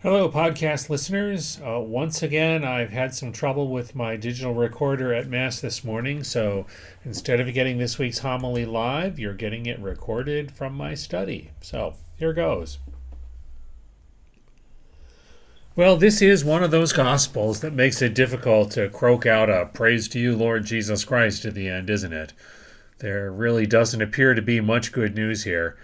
Hello, podcast listeners. Uh, once again, I've had some trouble with my digital recorder at Mass this morning, so instead of getting this week's homily live, you're getting it recorded from my study. So here goes. Well, this is one of those Gospels that makes it difficult to croak out a praise to you, Lord Jesus Christ, at the end, isn't it? There really doesn't appear to be much good news here.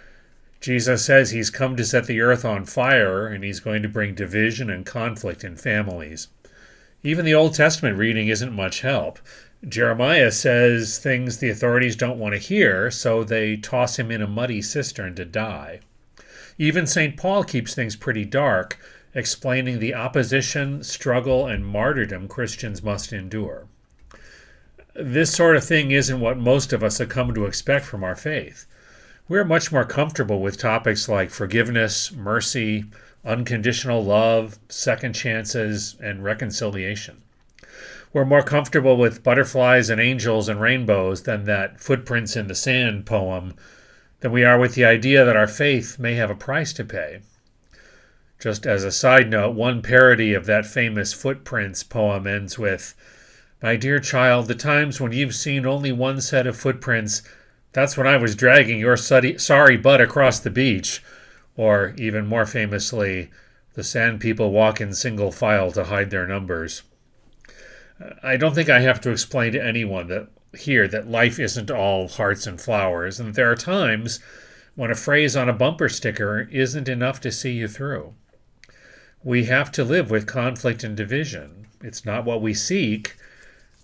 Jesus says he's come to set the earth on fire and he's going to bring division and conflict in families. Even the Old Testament reading isn't much help. Jeremiah says things the authorities don't want to hear, so they toss him in a muddy cistern to die. Even St. Paul keeps things pretty dark, explaining the opposition, struggle, and martyrdom Christians must endure. This sort of thing isn't what most of us have come to expect from our faith. We're much more comfortable with topics like forgiveness, mercy, unconditional love, second chances, and reconciliation. We're more comfortable with butterflies and angels and rainbows than that footprints in the sand poem than we are with the idea that our faith may have a price to pay. Just as a side note, one parody of that famous footprints poem ends with My dear child, the times when you've seen only one set of footprints that's when I was dragging your sorry butt across the beach. Or, even more famously, the sand people walk in single file to hide their numbers. I don't think I have to explain to anyone that here that life isn't all hearts and flowers, and there are times when a phrase on a bumper sticker isn't enough to see you through. We have to live with conflict and division. It's not what we seek,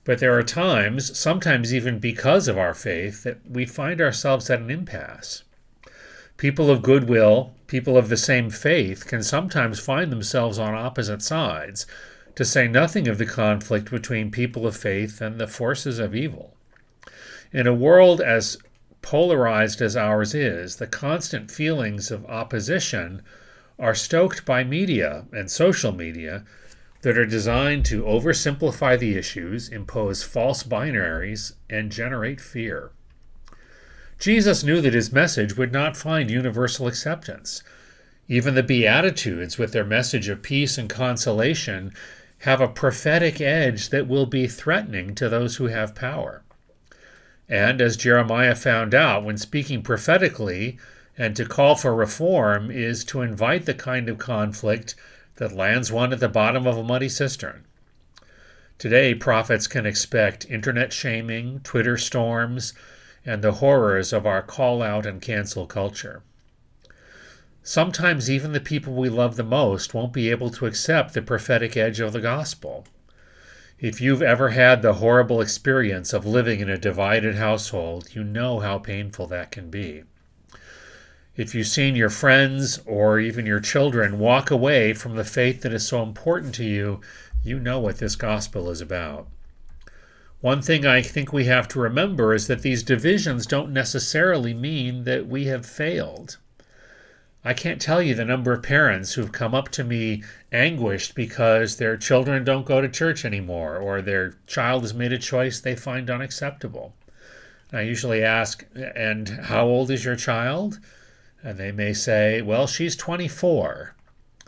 but there are times, sometimes even because of our faith, that we find ourselves at an impasse. People of goodwill, people of the same faith, can sometimes find themselves on opposite sides, to say nothing of the conflict between people of faith and the forces of evil. In a world as polarized as ours is, the constant feelings of opposition are stoked by media and social media that are designed to oversimplify the issues, impose false binaries, and generate fear. Jesus knew that his message would not find universal acceptance. Even the Beatitudes, with their message of peace and consolation, have a prophetic edge that will be threatening to those who have power. And as Jeremiah found out, when speaking prophetically and to call for reform is to invite the kind of conflict that lands one at the bottom of a muddy cistern. Today, prophets can expect internet shaming, Twitter storms, and the horrors of our call out and cancel culture. Sometimes even the people we love the most won't be able to accept the prophetic edge of the gospel. If you've ever had the horrible experience of living in a divided household, you know how painful that can be. If you've seen your friends or even your children walk away from the faith that is so important to you, you know what this gospel is about. One thing I think we have to remember is that these divisions don't necessarily mean that we have failed. I can't tell you the number of parents who've come up to me anguished because their children don't go to church anymore or their child has made a choice they find unacceptable. I usually ask, And how old is your child? And they may say, Well, she's 24.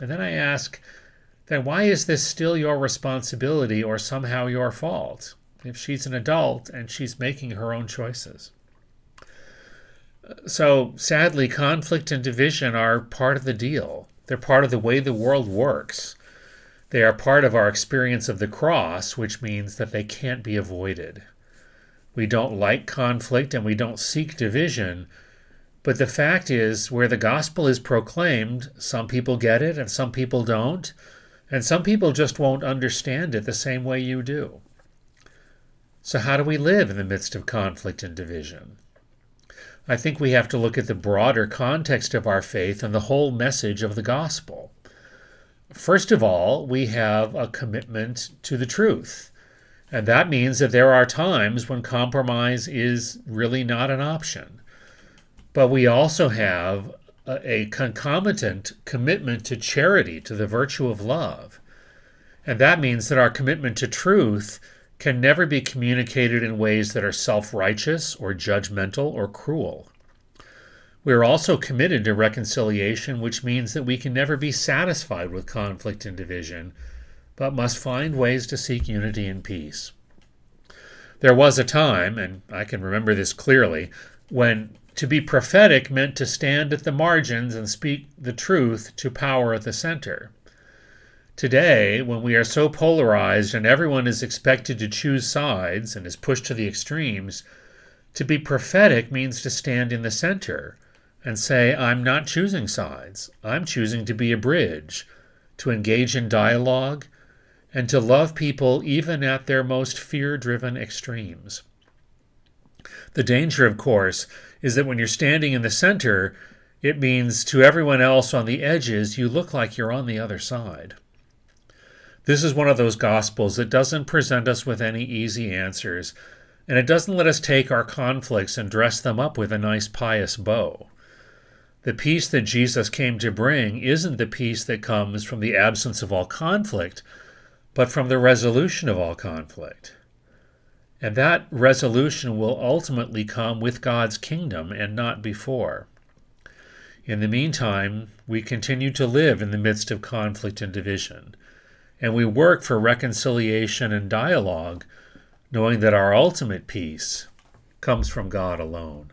And then I ask, Then why is this still your responsibility or somehow your fault if she's an adult and she's making her own choices? So, sadly, conflict and division are part of the deal. They're part of the way the world works. They are part of our experience of the cross, which means that they can't be avoided. We don't like conflict and we don't seek division, but the fact is, where the gospel is proclaimed, some people get it and some people don't, and some people just won't understand it the same way you do. So, how do we live in the midst of conflict and division? I think we have to look at the broader context of our faith and the whole message of the gospel. First of all, we have a commitment to the truth. And that means that there are times when compromise is really not an option. But we also have a, a concomitant commitment to charity, to the virtue of love. And that means that our commitment to truth can never be communicated in ways that are self righteous or judgmental or cruel. We are also committed to reconciliation, which means that we can never be satisfied with conflict and division, but must find ways to seek unity and peace. There was a time, and I can remember this clearly, when to be prophetic meant to stand at the margins and speak the truth to power at the center. Today, when we are so polarized and everyone is expected to choose sides and is pushed to the extremes, to be prophetic means to stand in the center and say, I'm not choosing sides. I'm choosing to be a bridge, to engage in dialogue, and to love people even at their most fear driven extremes. The danger, of course, is that when you're standing in the center, it means to everyone else on the edges, you look like you're on the other side. This is one of those gospels that doesn't present us with any easy answers, and it doesn't let us take our conflicts and dress them up with a nice pious bow. The peace that Jesus came to bring isn't the peace that comes from the absence of all conflict, but from the resolution of all conflict. And that resolution will ultimately come with God's kingdom and not before. In the meantime, we continue to live in the midst of conflict and division and we work for reconciliation and dialogue, knowing that our ultimate peace comes from God alone.